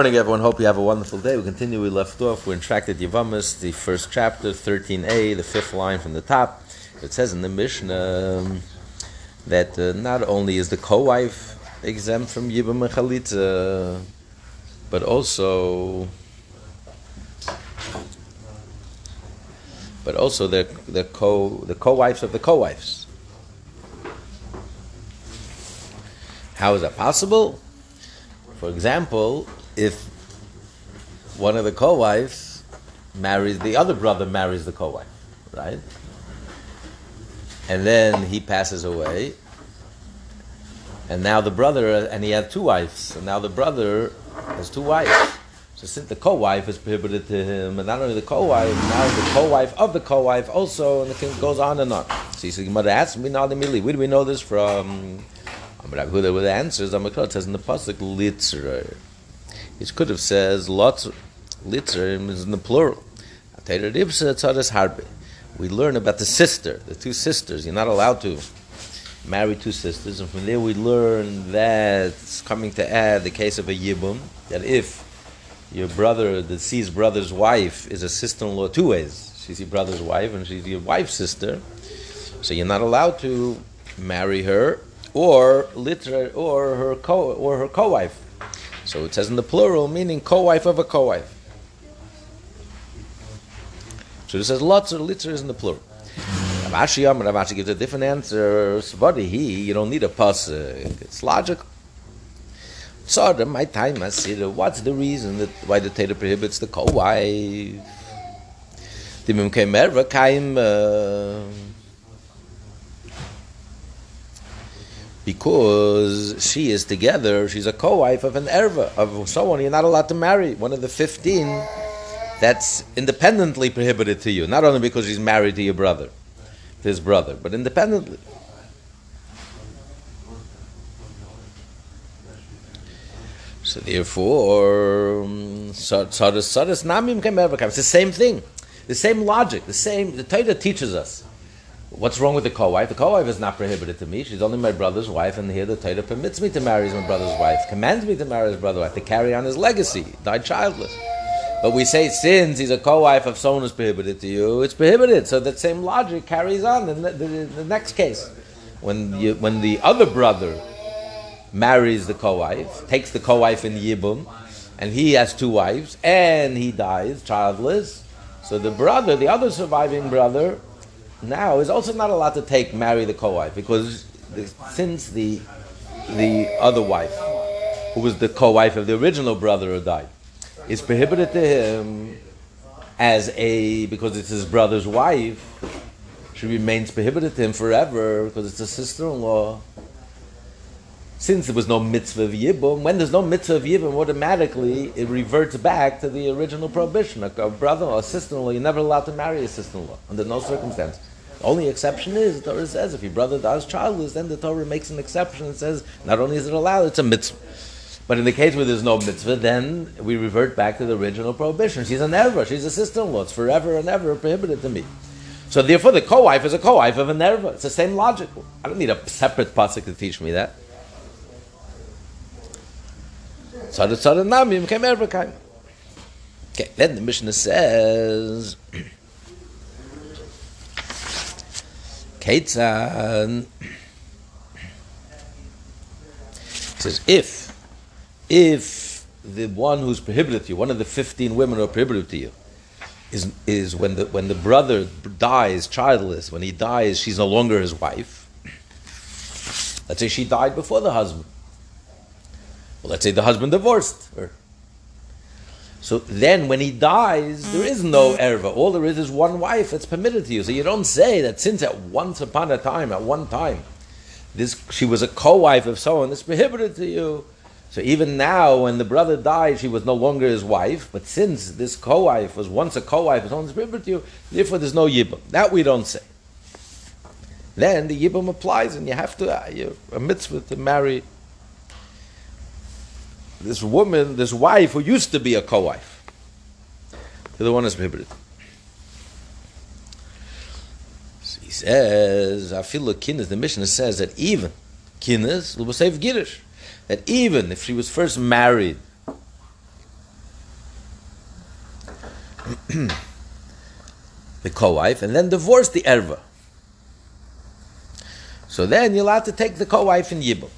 morning, everyone. Hope you have a wonderful day. We continue. We left off. We're in Tractate Yevamos, the first chapter, 13a, the fifth line from the top. It says in the Mishnah um, that uh, not only is the co-wife exempt from Yibum and Chalitza, but also but also the the co the co-wives of the co-wives. How is that possible? For example, if one of the co-wives marries the other brother marries the co-wife, right? And then he passes away, and now the brother and he had two wives, and now the brother has two wives. So since the co-wife is prohibited to him, and not only the co-wife, now the co-wife of the co-wife also, and it goes on and on. So he says, "Mother asked me now immediately. Where do we know this from?" I'm Rabbi Huda with the answers, Amakot says in the pasuk litzra. It could have says lots litzra is in the plural. We learn about the sister, the two sisters. You're not allowed to marry two sisters, and from there we learn that it's coming to add the case of a yibum that if your brother, the deceased brother's wife, is a sister-in-law two ways. She's your brother's wife, and she's your wife's sister. So you're not allowed to marry her or liter or her co or her co-wife. So it says in the plural, meaning co-wife of a co-wife. So it says lots of litter is in the plural. Ravashi Yom Ravashi gives a different answer. Svadi he, you don't need a pasuk. Uh, it's logical. So my time see what's the reason that why the Torah prohibits the co-wife? Dimim kemer kaim. Uh, because she is together, she's a co-wife of an erva, of someone you're not allowed to marry, one of the 15 that's independently prohibited to you, not only because she's married to your brother, to his brother, but independently. So therefore, um, so it's the same thing, the same logic, the same. The Torah teaches us What's wrong with the co-wife? The co-wife is not prohibited to me. She's only my brother's wife, and here the Torah permits me to marry my brother's wife, commands me to marry his brother's wife, to carry on his legacy, died childless. But we say since he's a co-wife of someone who's prohibited to you, it's prohibited. So that same logic carries on in the, the, the next case. When, you, when the other brother marries the co-wife, takes the co-wife in Yibum, and he has two wives, and he dies childless, so the brother, the other surviving brother, now is also not allowed to take marry the co-wife because since the the other wife, who was the co-wife of the original brother who died, is prohibited to him as a because it's his brother's wife. She remains prohibited to him forever because it's a sister-in-law. Since there was no mitzvah of yibum, when there's no mitzvah of yibum, automatically it reverts back to the original prohibition. A, brother or a sister-in-law, you're never allowed to marry a sister-in-law under no circumstance. The only exception is the Torah says if your brother dies childless, then the Torah makes an exception and says not only is it allowed, it's a mitzvah. But in the case where there's no mitzvah, then we revert back to the original prohibition. She's an erva, she's a sister-in-law. It's forever and ever prohibited to me. So therefore, the co-wife is a co-wife of an erva. It's the same logic. I don't need a separate pasuk to teach me that. Okay, then the Mishnah says. Ketzan uh, um, says if if the one who's prohibited to you, one of the fifteen women who are prohibited to you, is is when the when the brother dies childless, when he dies, she's no longer his wife. Let's say she died before the husband. Well, let's say the husband divorced her. So then, when he dies, there is no erva. All there is is one wife that's permitted to you. So you don't say that since at once upon a time, at one time, this she was a co-wife of someone that's prohibited to you. So even now, when the brother died, she was no longer his wife. But since this co-wife was once a co-wife of someone that's prohibited to you, therefore there's no yibum. That we don't say. Then the yibum applies, and you have to uh, you're a mitzvah to marry this woman, this wife who used to be a co-wife. The one is prohibited. So he says, I feel like kinnis, the Mishnah says that even kinnis, save girish, that even if she was first married the co-wife, and then divorced the erva. So then you're allowed to take the co-wife in Yibum.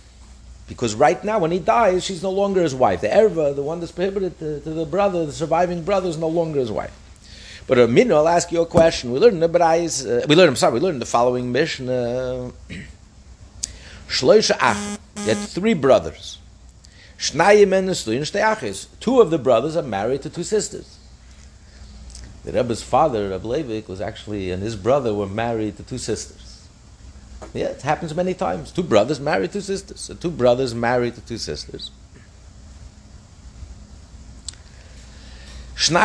Because right now, when he dies, she's no longer his wife. The erva, the one that's prohibited to, to the brother, the surviving brother, is no longer his wife. But a minute, I'll ask you a question. We learned in the Brais, uh, we learned, I'm sorry, we learned the following Mishnah. Shloisha Ach, he had three brothers. Shnayim and Two of the brothers are married to two sisters. The Rebbe's father, Rebbe Levik, was actually, and his brother were married to two sisters. Yeah, it happens many times. Two brothers married two sisters. So two brothers married to two sisters. And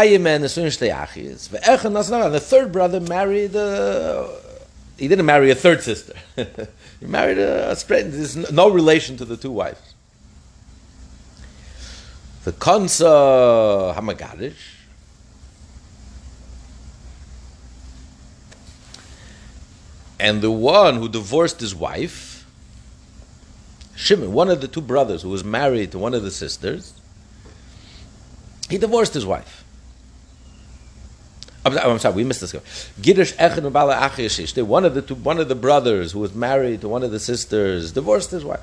the third brother married, uh, he didn't marry a third sister. he married a, a there's no relation to the two wives. The Kansa Hamagadish, and the one who divorced his wife, Shimon, one of the two brothers who was married to one of the sisters, he divorced his wife. I'm, I'm sorry, we missed this. One of the two, one of the brothers who was married to one of the sisters divorced his wife,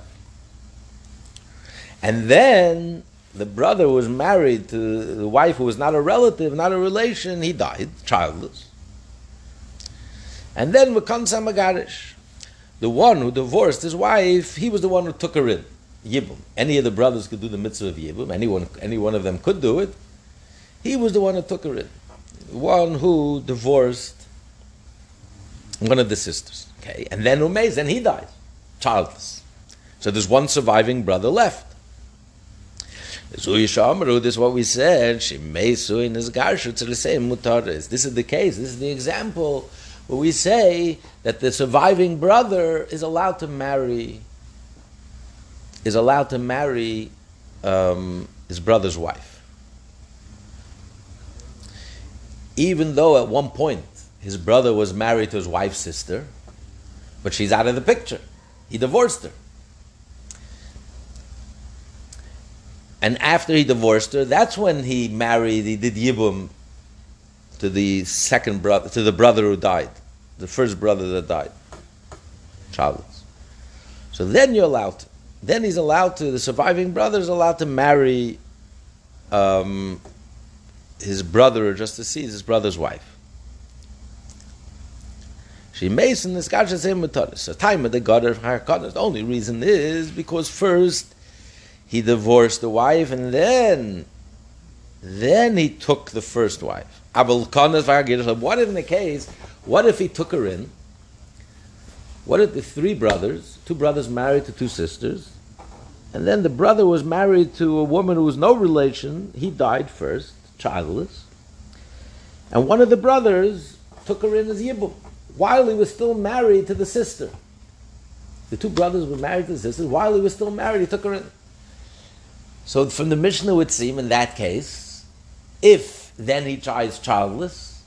and then the brother was married to the wife who was not a relative, not a relation. He died childless. And then Vakansa Magarish, the one who divorced his wife, he was the one who took her in. Yibum. Any of the brothers could do the mitzvah of Yibum. Anyone, any one of them could do it. He was the one who took her in. One who divorced one of the sisters. Okay, and then Umez, and he died, childless. So there's one surviving brother left. This is what we said. The. This is the case. This is the example where we say that the surviving brother is allowed to marry is allowed to marry um, his brother's wife, even though at one point his brother was married to his wife's sister, but she's out of the picture. He divorced her. And after he divorced her, that's when he married, he did Yibum to the second brother, to the brother who died, the first brother that died, childless. So then you're allowed to. Then he's allowed to, the surviving brother is allowed to marry um, his brother, or just to see his brother's wife. She mason this gasha same. The time of the god of The only reason is because first he divorced the wife and then then he took the first wife. What if in the case, what if he took her in? What if the three brothers, two brothers married to two sisters, and then the brother was married to a woman who was no relation, he died first, childless, and one of the brothers took her in as Yibum, while he was still married to the sister. The two brothers were married to the sister, while he was still married, he took her in. So from the Mishnah would seem in that case, if then he tries childless,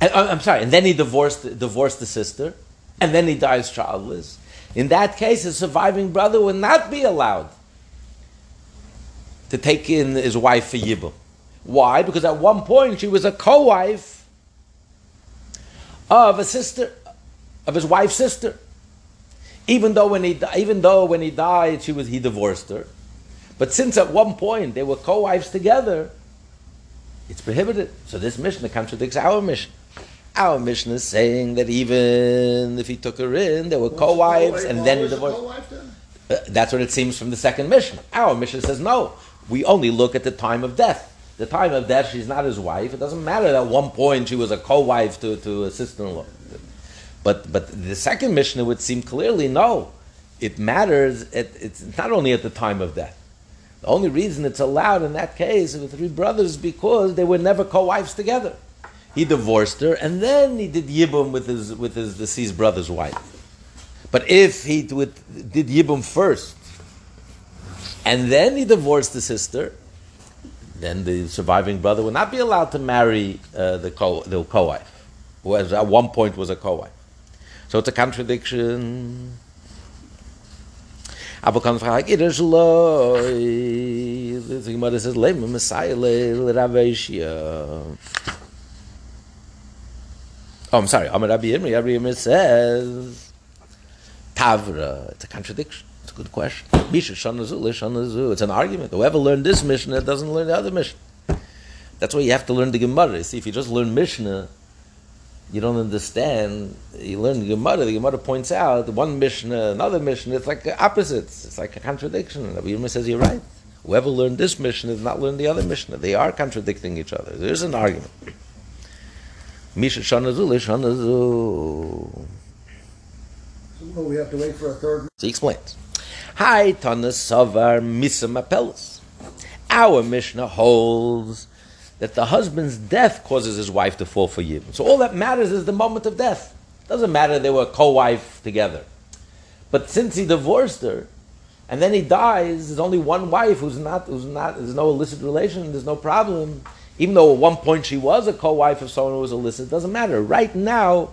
and, uh, I'm sorry, and then he divorced divorced the sister, and then he dies childless. In that case, his surviving brother would not be allowed to take in his wife for yibum. Why? Because at one point she was a co-wife of a sister, of his wife's sister. Even though when he even though when he died, she was he divorced her. But since at one point they were co-wives together, it's prohibited. So this Mishnah contradicts our Mishnah. Our Mishnah is saying that even if he took her in, there were co-wives, and then he divorced. Uh, that's what it seems from the second Mishnah. Our Mishnah says no. We only look at the time of death. The time of death, she's not his wife. It doesn't matter that at one point she was a co-wife to, to a sister-in-law. But but the second Mishnah would seem clearly no. It matters. It, it's not only at the time of death. The only reason it's allowed in that case with three brothers because they were never co-wives together. He divorced her, and then he did yibum with his with his deceased brother's wife. But if he did yibum first, and then he divorced the sister, then the surviving brother would not be allowed to marry uh, the co the co-wife, who at one point was a co-wife. So it's a contradiction. Aber kann frag it is lo. The Gemara says lema Messiah le Raveshia. Oh, I'm sorry. Amar Rabbi Yirmi. Rabbi Yirmi says Tavra. It's a contradiction. It's a good question. Misha Shanazu le Shanazu. It's an argument. Whoever learned this Mishnah doesn't learn the other Mishnah. That's why you have to learn the Gemara. See, if you just learn Mishnah, you don't understand. You learn the Gemara. The Gemara points out one Mishnah, another Mishnah. It's like opposites. It's like a contradiction. Rabbi Yirmiyah says you're right. Whoever learned this Mishnah has not learned the other Mishnah. They are contradicting each other. There's an argument. Misha shanazu lishanazu. So we have to wait for a third. So he explains. Hi, Tanas Savar Misam Apellis. Our Mishnah holds that the husband's death causes his wife to fall for Yibum. So all that matters is the moment of death. Doesn't matter they were co-wife together. But since he divorced her, and then he dies, there's only one wife who's not, who's not, there's no illicit relation, there's no problem. Even though at one point she was a co-wife of someone who was illicit, it doesn't matter. Right now,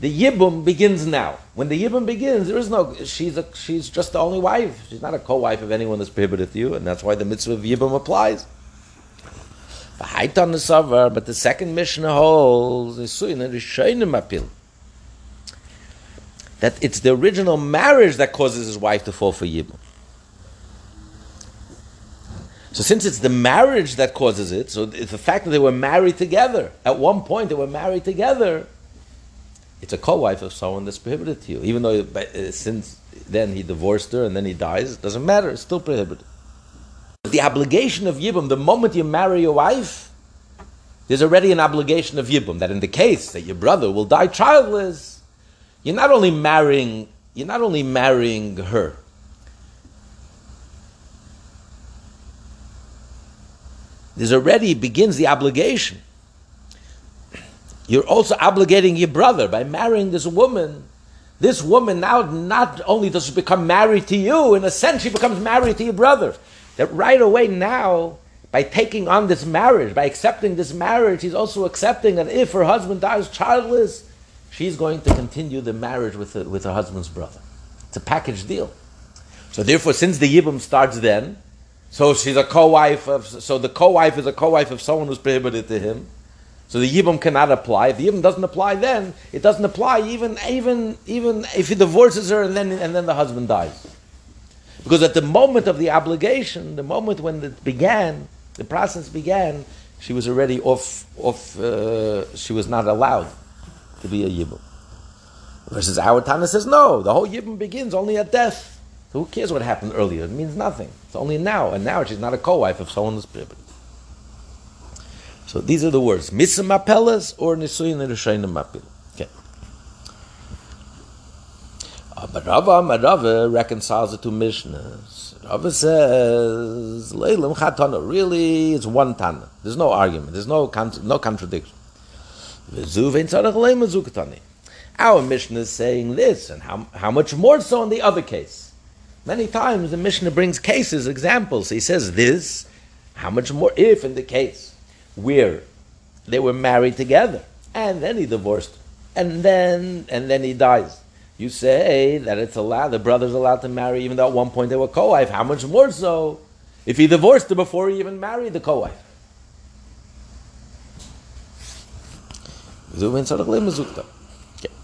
the Yibum begins now. When the Yibum begins, there is no, she's, a, she's just the only wife. She's not a co-wife of anyone that's prohibited to you, and that's why the mitzvah of Yibum applies. But the second Mishnah holds that it's the original marriage that causes his wife to fall for Yibum. So since it's the marriage that causes it, so it's the fact that they were married together. At one point they were married together. It's a co-wife of someone that's prohibited to you. Even though uh, since then he divorced her and then he dies, it doesn't matter. It's still prohibited. The obligation of Yibum, the moment you marry your wife, there's already an obligation of Yibum, that in the case that your brother will die childless, you're not only marrying, you're not only marrying her, there's already begins the obligation. You're also obligating your brother by marrying this woman. This woman now not only does she become married to you, in a sense she becomes married to your brother that right away now, by taking on this marriage, by accepting this marriage, he's also accepting that if her husband dies childless, she's going to continue the marriage with, the, with her husband's brother. It's a package deal. So therefore, since the Yibum starts then, so she's a co-wife of, so the co-wife is a co-wife of someone who's prohibited to him. So the Yibum cannot apply. If the Yibum doesn't apply then, it doesn't apply even, even, even if he divorces her and then, and then the husband dies. Because at the moment of the obligation, the moment when it began, the process began, she was already off, off uh, she was not allowed to be a Yibum. Versus our Tana says, no, the whole Yibum begins only at death. So who cares what happened earlier? It means nothing. It's only now. And now she's not a co-wife of someone prohibited. So these are the words. Mitzvah mapelas or nisuyin rishayim mapil. But Rava, Rava reconciles it to Mishnahs. Rava says, Leilim Chatana, really, it's one Tana. There's no argument, there's no, no contradiction. Our Mishnah is saying this, and how, how much more so in the other case? Many times the Mishnah brings cases, examples. He says this, how much more if in the case where they were married together, and then he divorced, and then and then he dies you say that it's allowed, the brother's allowed to marry, even though at one point they were co-wife. How much more so if he divorced her before he even married the co-wife? Okay.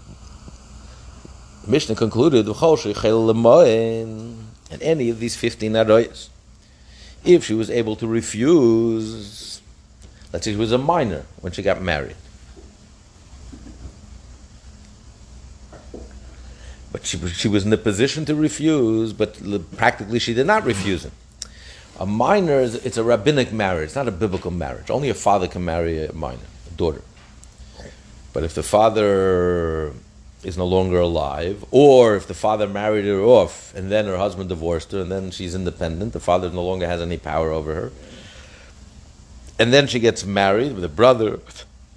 Mishnah concluded, and any of these 15 aroyas, if she was able to refuse, let's say she was a minor when she got married, But she, she was in the position to refuse, but practically she did not refuse him. A minor, is, it's a rabbinic marriage, not a biblical marriage. Only a father can marry a minor, a daughter. But if the father is no longer alive, or if the father married her off and then her husband divorced her and then she's independent, the father no longer has any power over her, and then she gets married with a brother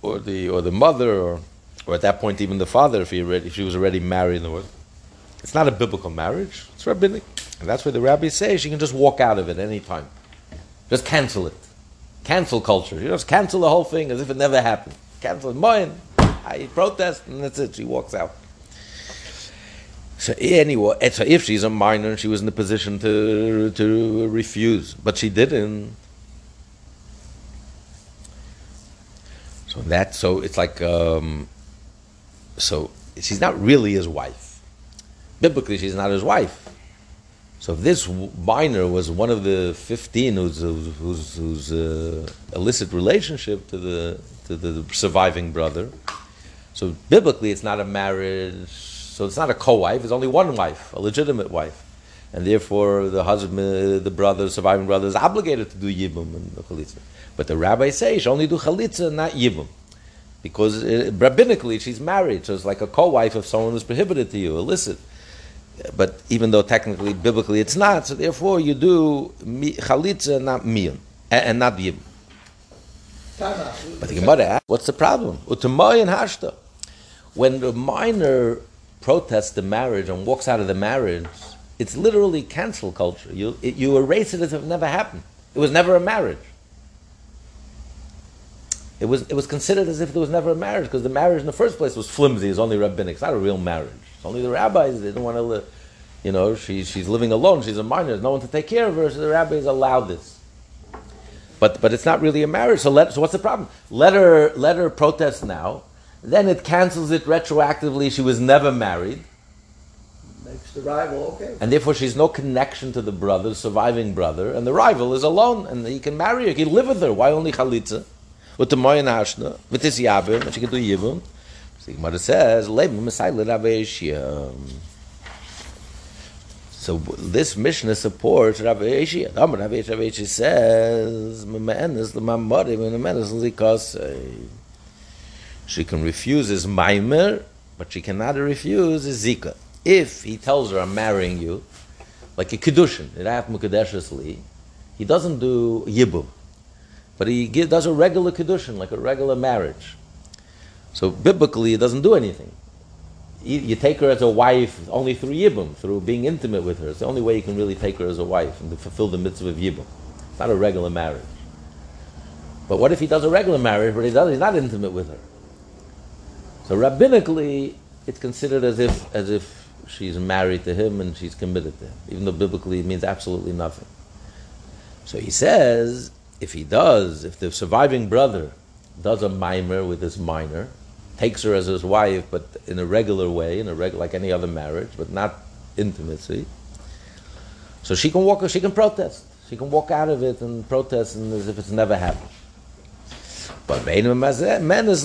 or the or the mother or, or at that point even the father if he already if she was already married in the world it's not a biblical marriage. It's rabbinic. And that's why the rabbis say she can just walk out of it any time. Just cancel it. Cancel culture. You just cancel the whole thing as if it never happened. Cancel it. Mine. I protest and that's it. She walks out. So anyway, so if she's a minor, and she was in the position to to refuse, but she didn't. So that so it's like um, so she's not really his wife. Biblically, she's not his wife. So if this minor was one of the fifteen whose whose, whose uh, illicit relationship to the to the surviving brother, so biblically it's not a marriage. So it's not a co-wife. It's only one wife, a legitimate wife, and therefore the husband, the brother, surviving brother is obligated to do yibum and the chalitza. But the rabbis say she only do chalitza, not yibum because uh, rabbinically she's married, so it's like a co-wife of someone who's prohibited to you, illicit. But even though technically, biblically, it's not, so therefore you do chalitza, not miyun, and not yibum. But the Gemara asks, what's the problem? Utamay and hashta. When the minor protests the marriage and walks out of the marriage, it's literally cancel culture. You, it, you erase it as if it never happened. It was never a marriage. It was, it was considered as if there was never a marriage because the marriage in the first place was flimsy. It's only rabbinic. It's not a real marriage. It's only the rabbis. They didn't want to live. You know, she, she's living alone. She's a minor. There's no one to take care of her. So the rabbis allowed this. But, but it's not really a marriage. So, let, so what's the problem? Let her, let her protest now. Then it cancels it retroactively. She was never married. Makes the rival okay. And therefore, she's no connection to the brother, surviving brother. And the rival is alone. And he can marry her. He can live with her. Why only chalitza? with the moyen hashna, with this yabim, and she can do yibum. The Gemara says, So this Mishnah supports Rabbi Eshia. The Rabbi Eshia says, "Memenes the mamari, memenes likas." She can refuse his maimer, but she cannot refuse his zika. If he tells her, "I'm marrying you," like a kedushin, it happened he doesn't do yibum. But he does a regular kedushin, like a regular marriage. So biblically, it doesn't do anything. You, you, take her as a wife only through yibum, through being intimate with her. It's the only way you can really take her as a wife and to fulfill the mitzvah of yibum. It's not a regular marriage. But what if he does a regular marriage, but he does, he's not intimate with her? So rabbinically, it's considered as if as if she's married to him and she's committed to him, even though biblically it means absolutely nothing. So he says if he does, if the surviving brother does a maimer with his minor, takes her as his wife, but in a regular way, in a reg- like any other marriage, but not intimacy, so she can walk, she can protest. She can walk out of it and protest and as if it's never happened. But men is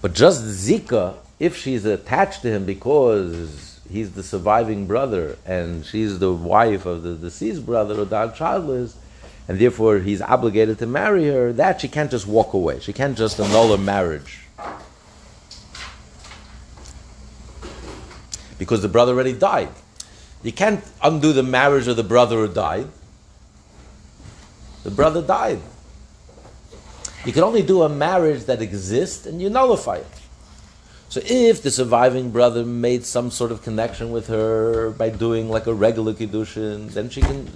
But just Zika, if she's attached to him because he's the surviving brother and she's the wife of the deceased brother or that childless, and therefore he's obligated to marry her, that she can't just walk away. She can't just annul her marriage. Because the brother already died. You can't undo the marriage of the brother who died. The brother died. You can only do a marriage that exists and you nullify it. So if the surviving brother made some sort of connection with her by doing like a regular kiddushin, then she can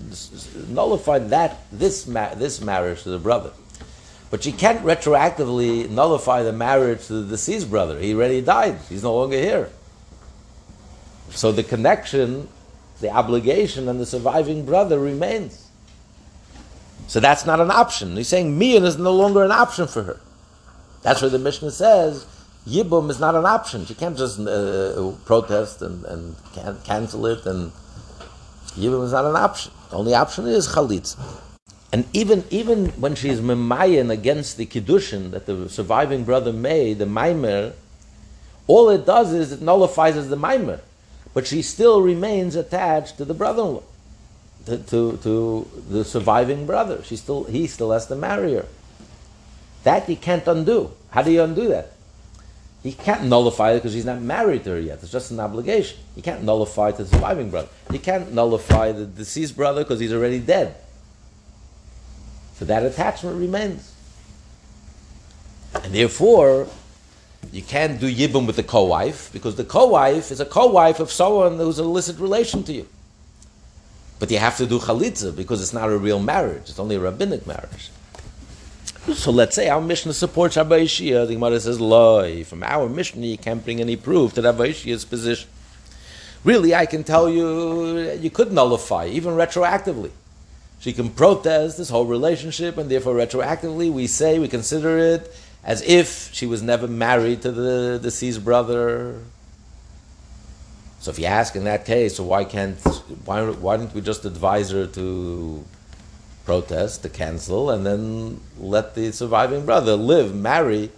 nullify that this ma- this marriage to the brother. But she can't retroactively nullify the marriage to the deceased brother. He already died. He's no longer here. So the connection, the obligation, and the surviving brother remains. So that's not an option. He's saying Mian is no longer an option for her. That's what the Mishnah says Yibum is not an option. You can't just uh, protest and, and can, cancel it, and Yibum is not an option. The only option is Chalitz. And even, even when she's memayin against the Kiddushin that the surviving brother made, the Maimer, all it does is it nullifies the Maimer. But she still remains attached to the brother in law, to, to, to the surviving brother. She still, he still has to marry her. That you can't undo. How do you undo that? He can't nullify it because he's not married to her yet. It's just an obligation. He can't nullify the surviving brother. He can't nullify the deceased brother because he's already dead. So that attachment remains. And therefore, you can't do yibum with the co-wife because the co-wife is a co-wife of someone who's an illicit relation to you. But you have to do chalitza because it's not a real marriage. It's only a rabbinic marriage. So let's say our Mishnah supports Rabbi Yishia. The Gemara says, Loi. From our Mishnah, you can't bring any proof to Rabbi Yishia's position. Really, I can tell you, you could nullify, even retroactively. She can protest this whole relationship, and therefore, retroactively, we say, we consider it as if she was never married to the deceased brother. So if you ask in that case, so why can't, why, why didn't we just advise her to protest, to cancel, and then let the surviving brother live, marry,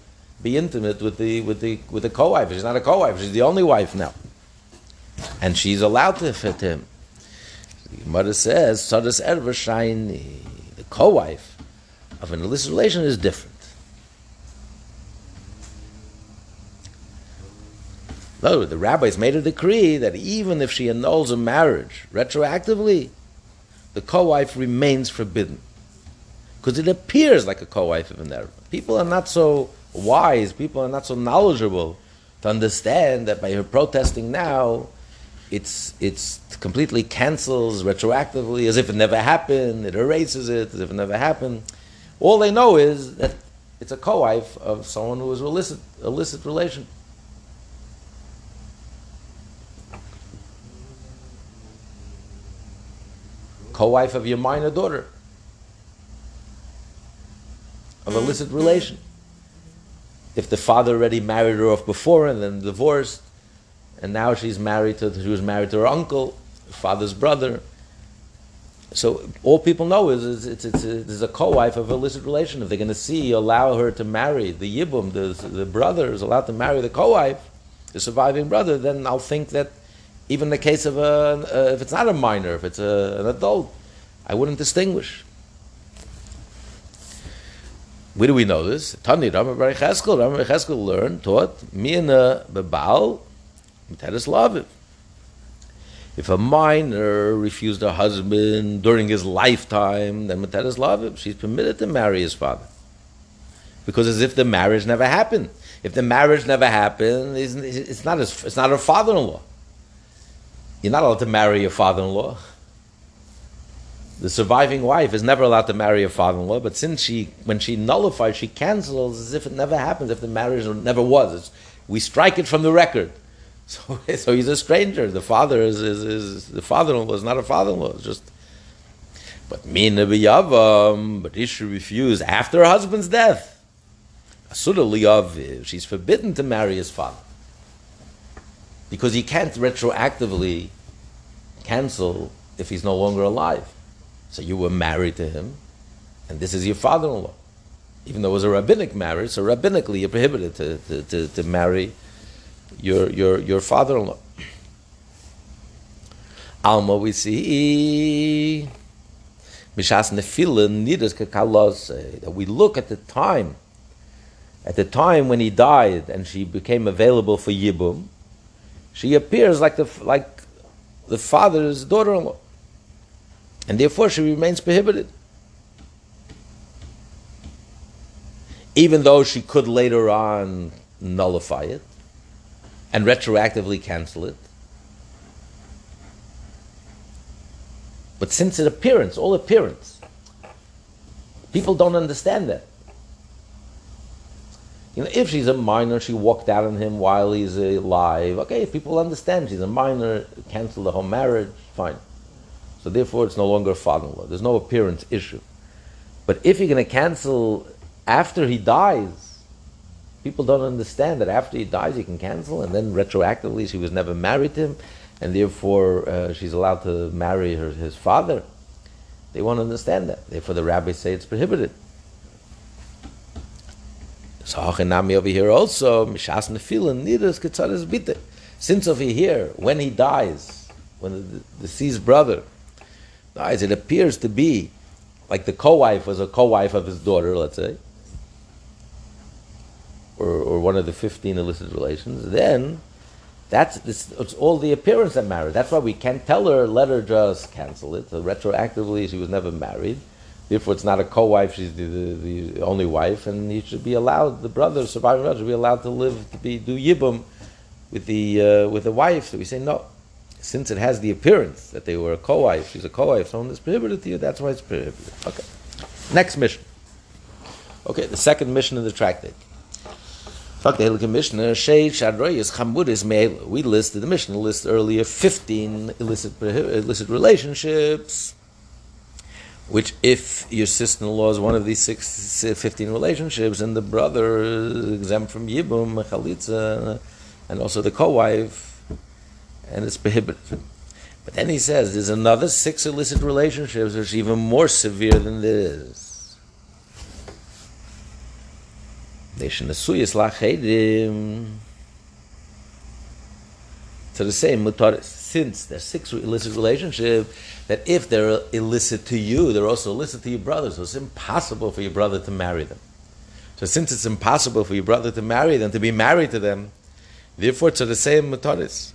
be intimate with the with the with the co-wife. She's not a co-wife; she's the only wife now, and she's allowed to fit him. The mother says, "Sadas erva The co-wife of an illicit relation is different. Though the rabbis made a decree that even if she annuls a marriage retroactively, the co-wife remains forbidden. Because it appears like a co-wife of an erva. People are not so wise, people are not so knowledgeable to understand that by her protesting now, it's, it's completely cancels retroactively as if it never happened, it erases it as if it never happened. All they know is that it's a co-wife of someone who was illicit, illicit relation. Co-wife of your minor daughter of illicit relation. If the father already married her off before and then divorced, and now she's married to she was married to her uncle, her father's brother. So all people know is, is it's, it's, a, there's a co-wife of illicit relation. If they're going to see allow her to marry the yibum, the, the brother is allowed to marry the co-wife, the surviving brother, then I'll think that even in the case of a, uh, if it's not a minor, if it's a, an adult, I wouldn't distinguish. Where do we know this? Tani Rama Bar Cheskel. Rama Bar Cheskel learned, taught, Mina Bebal, Miteris Laviv. If a minor refused her husband during his lifetime, then Miteris Laviv, she's permitted to marry his father. Because as if the marriage never happened. If the marriage never happened, it's not, his, it's not her father-in-law. You're not allowed to marry your father-in-law. The surviving wife is never allowed to marry her father-in-law, but since she, when she nullifies, she cancels as if it never happened, if the marriage never was. It's, we strike it from the record. So, so he's a stranger. The father is, is, is the father-in-law is not a father-in-law. It's just. But mina biyavam, but Isha refused after her husband's death. Asura liyav, she's forbidden to marry his father because he can't retroactively cancel if he's no longer alive. So you were married to him, and this is your father-in-law. Even though it was a rabbinic marriage, so rabbinically you're prohibited to, to, to, to marry your, your, your father-in-law. Alma, we see Mishas Kakalos, that we look at the time, at the time when he died and she became available for Yibum, she appears like the, like the father's daughter-in-law. And therefore she remains prohibited. Even though she could later on nullify it and retroactively cancel it. But since it appearance, all appearance, people don't understand that. You know, if she's a minor, she walked out on him while he's alive. Okay, if people understand she's a minor, cancel the whole marriage, fine. So therefore, it's no longer a father-in-law. There's no appearance issue. But if you're going to cancel after he dies, people don't understand that after he dies, you can cancel, and then retroactively, she was never married to him, and therefore uh, she's allowed to marry her, his father. They won't understand that. Therefore, the rabbis say it's prohibited. So Hachinami over here also, Mishas Nefilin, Nidas Ketzaris Bite. Since over here, when he dies, when the deceased brother dies, it appears to be like the co-wife was a co-wife of his daughter, let's say, or, or one of the 15 illicit relations, then that's this, it's all the appearance of marriage. That's why we can't tell her, let her just cancel it. So retroactively, she was never married. Therefore, it's not a co-wife; she's the, the, the, only wife, and he should be allowed. The brother, surviving brother, should be allowed to live to be do yibum with the uh, with the wife. So we say no, since it has the appearance that they were a co-wife. She's a co-wife. so is prohibited to you. That's why it's prohibited. Okay. Next Mishnah. Okay, the second Mishnah of the tractate. Fuck the Meil. We listed, the Mishnah list earlier 15 illicit, illicit relationships, which if your sister-in-law is one of these six, 15 relationships, and the brother is exempt from Yibum, Chalitza, and also the co-wife, and it's prohibited. But then he says there's another six illicit relationships which are even more severe than this. So the same mutaris, since there's six illicit relationships, that if they're illicit to you, they're also illicit to your brother. So it's impossible for your brother to marry them. So since it's impossible for your brother to marry them, to be married to them, therefore it's the same mutaris.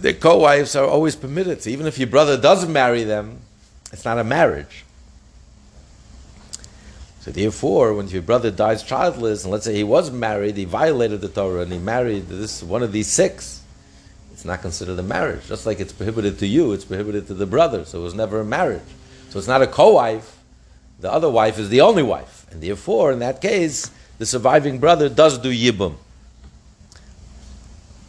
The co-wives are always permitted. So even if your brother doesn't marry them, it's not a marriage. So therefore, when your brother dies childless, and let's say he was married, he violated the Torah, and he married this one of these six, it's not considered a marriage. Just like it's prohibited to you, it's prohibited to the brother. So it was never a marriage. So it's not a co-wife. The other wife is the only wife, and therefore, in that case, the surviving brother does do yibum.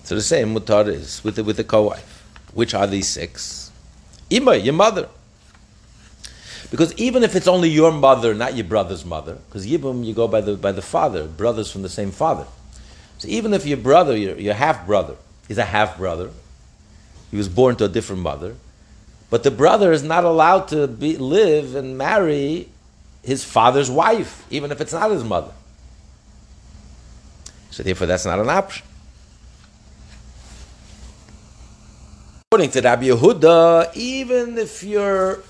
So the same mutar is with the, with the co-wife. Which are these six? Ima, your mother. Because even if it's only your mother, not your brother's mother, because Yibum, you go by the, by the father, brothers from the same father. So even if your brother, your, your half brother, is a half brother, he was born to a different mother, but the brother is not allowed to be, live and marry his father's wife, even if it's not his mother. So therefore, that's not an option. According to Rabbi Yehuda, even if you're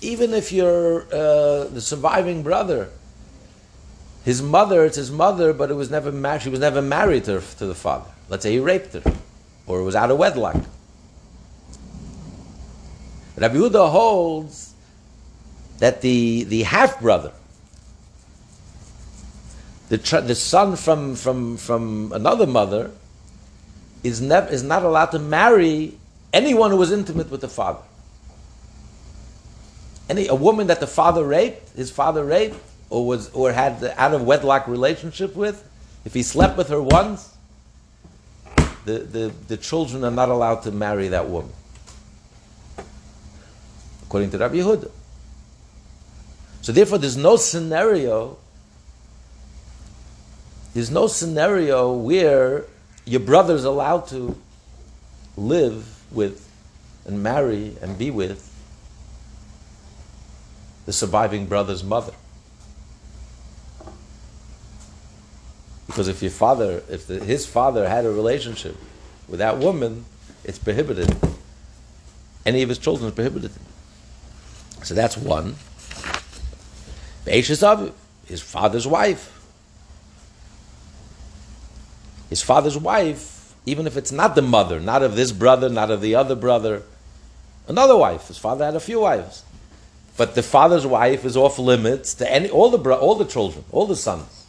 even if you're uh, the surviving brother, his mother, it's his mother, but it was never married. She was never married to, to the father. Let's say he raped her, or was out of wedlock. Rabbi Yehuda holds that the, the half brother, the, the son from, from, from another mother, is, never, is not allowed to marry anyone who was intimate with the father any a woman that the father raped, his father raped, or was or had out of wedlock relationship with, if he slept with her once, the, the, the children are not allowed to marry that woman. According to Rabbi Yehuda. So therefore there's no scenario there's no scenario where your brother is allowed to live with and marry and be with the surviving brother's mother. Because if your father, if the, his father had a relationship with that woman, it's prohibited. Any of his children is prohibited. So that's one. Be'eshes his father's wife. His father's wife, even if it's not the mother, not of this brother, not of the other brother, another wife. His father had a few wives but the father's wife is off limits to any all the all the children, all the sons.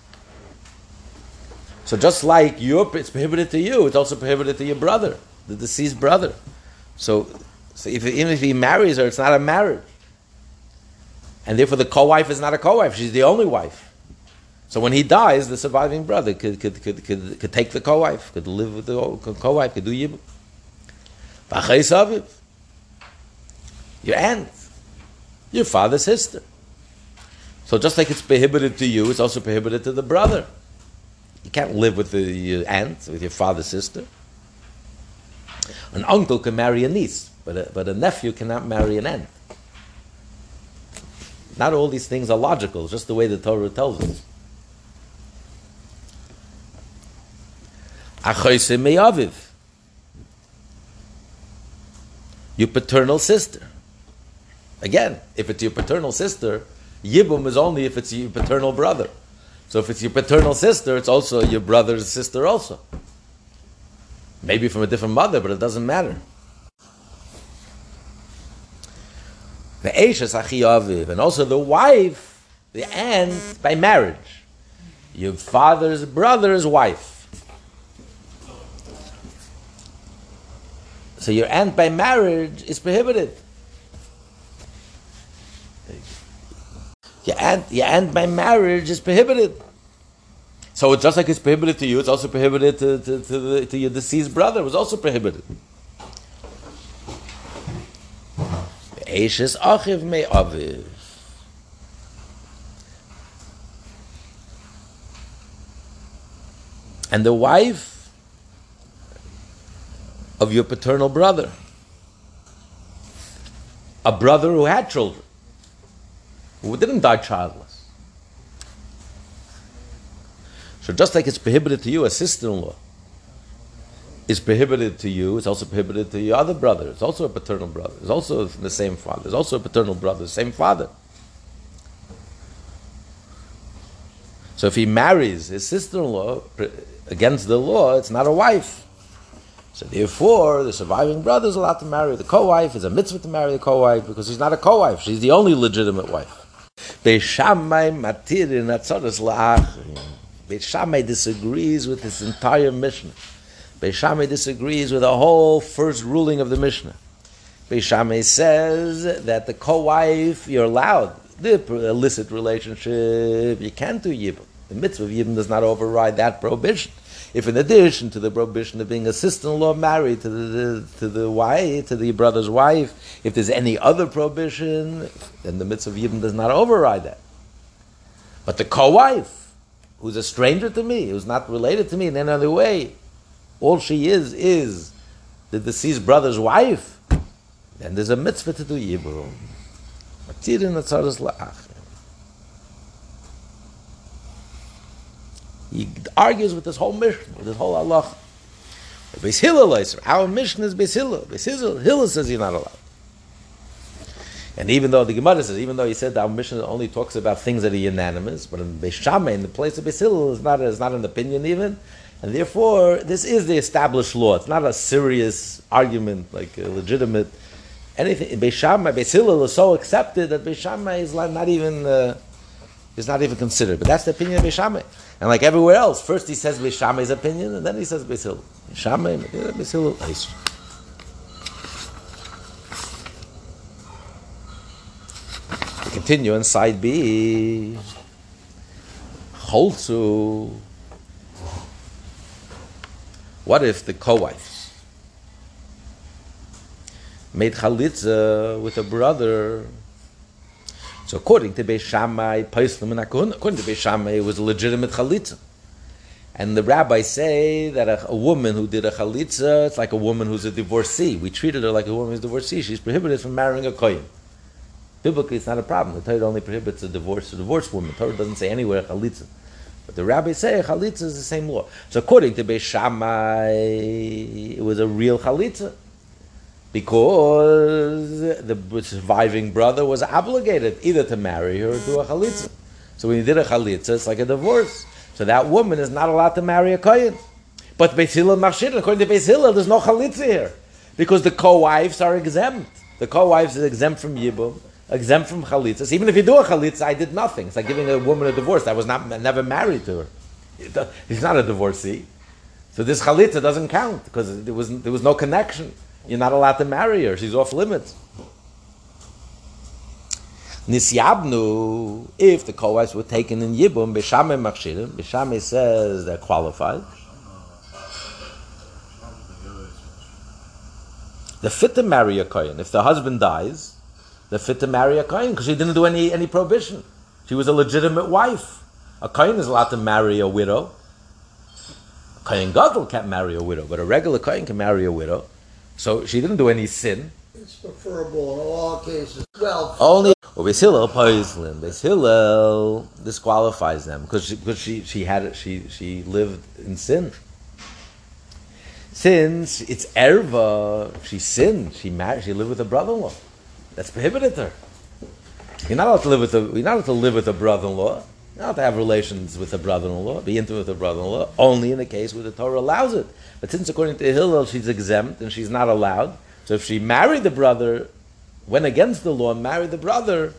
So just like you it's prohibited to you, it's also prohibited to your brother, the deceased brother. So, so if, even if he marries her, it's not a marriage, and therefore the co-wife is not a co-wife; she's the only wife. So when he dies, the surviving brother could could, could, could, could take the co-wife, could live with the co-wife, could do yibum. Your aunt your father's sister. So just like it's prohibited to you, it's also prohibited to the brother. You can't live with the, your aunt, with your father's sister. An uncle can marry a niece, but a, but a nephew cannot marry an aunt. Not all these things are logical, just the way the Torah tells us. Achoise meyaviv. Your paternal sister. Again, if it's your paternal sister, Yibum is only if it's your paternal brother. So if it's your paternal sister, it's also your brother's sister also. Maybe from a different mother, but it doesn't matter. And also the wife, the aunt by marriage. Your father's brother's wife. So your aunt by marriage is prohibited. Your your end by marriage is prohibited. So it's just like it's prohibited to you, it's also prohibited to, to, to, to your deceased brother. It was also prohibited. And the wife of your paternal brother. A brother who had children, who didn't die childless. So just like it's prohibited to you, a sister-in-law is prohibited to you, it's also prohibited to your other brother. It's also a paternal brother. It's also the same father. It's also a paternal brother, same father. So if he marries his sister-in-law against the law, it's not a wife. So therefore, the surviving brother is allowed to marry the co-wife. It's a mitzvah to marry the co-wife because she's not a co-wife. She's the only legitimate wife. Beishamai matirin atzoros la'achrim. Beishamai disagrees with this entire Mishnah. Beishamai disagrees with the whole first ruling of the Mishnah. Beishamai says that the co-wife, you're allowed, the illicit relationship, you can't do yibum. The mitzvah of yibum does not override that prohibition. If in addition to the prohibition of being a sister-in-law married to the, to the wife, to the brother's wife, if there's any other prohibition, then the mitzvah of yibum does not override that. But the co-wife, who's a stranger to me, who's not related to me in any other way, all she is is the deceased brother's wife, then there's a mitzvah to do yibum. He argues with this whole Mishnah, with this whole Allah. Beis Hillel, our Mishnah is Beis Hillel. Beis Hillel, says you're not allowed. And even though the Gemara says, even though he said our Mishnah only talks about things that are unanimous, but in Beis in the place of Beis is not, is not an opinion even, and therefore this is the established law. It's not a serious argument, like a legitimate anything. Shammai, Beis is so accepted that Beis is not even uh, is not even considered. But that's the opinion of Beis. And like everywhere else, first he says Beis Shammai's opinion, and then he says Beis Hillel. Shammai, Beis Hillel, continue on side B. Cholzu. What if the co-wives made chalitza with a brother? So according to Beis Shammai, according to Beis Shammai, it was a legitimate chalitza. And the rabbis say that a, a, woman who did a chalitza, it's like a woman who's a divorcee. We treated her like a woman who's a divorcee. She's prohibited from marrying a kohen. Biblically, it's not a problem. The Torah only prohibits a divorced, a divorced woman. The Torah doesn't say anywhere chalitza. But the rabbis say chalitza is the same law. So according to Beis Shammai, it was a real chalitza because the surviving brother was obligated either to marry her or do a chalitza. So when he did a chalitza, it's like a divorce. So that woman is not allowed to marry a kohen. But Beis Hillel according to Beis Hillel, there's no chalitza here because the co-wives are exempt. The co-wives is exempt from yibum, exempt from chalitzas. Even if you do a chalitza, I did nothing. It's like giving a woman a divorce. I was not never married to her. He's not a divorcee. So this chalitza doesn't count because there was there was no connection. You're not allowed to marry her. She's off limits. Nisyabnu, if the co-wives were taken in Yibum, Beis Shammai Machshirim, Beis Shammai says they're qualified. They're fit to marry a Kohen. If the husband dies, they're fit to marry a Kohen because she didn't do any, any prohibition. She was a legitimate wife. A Kohen is allowed to marry a widow. A Kohen Gadol can't marry a widow, but a regular Kohen can marry a widow. So she didn't do any sin. It's preferable in all cases. Well, Only Beis Hillel poislin. Beis Hillel uh, disqualifies them because she, because she she had it. she she lived in sin. Since it's erva, she sinned. She married. She lived with a brother-in-law. That's prohibited her. You're not allowed to live with a. You're not allowed to live with a brother-in-law. Not to have relations with a brother-in-law. Be intimate with a brother-in-law. Only in the case where the Torah allows it. But since according to Hillel she's exempt and she's not allowed, so if she married the brother, went against the law, and married the brother,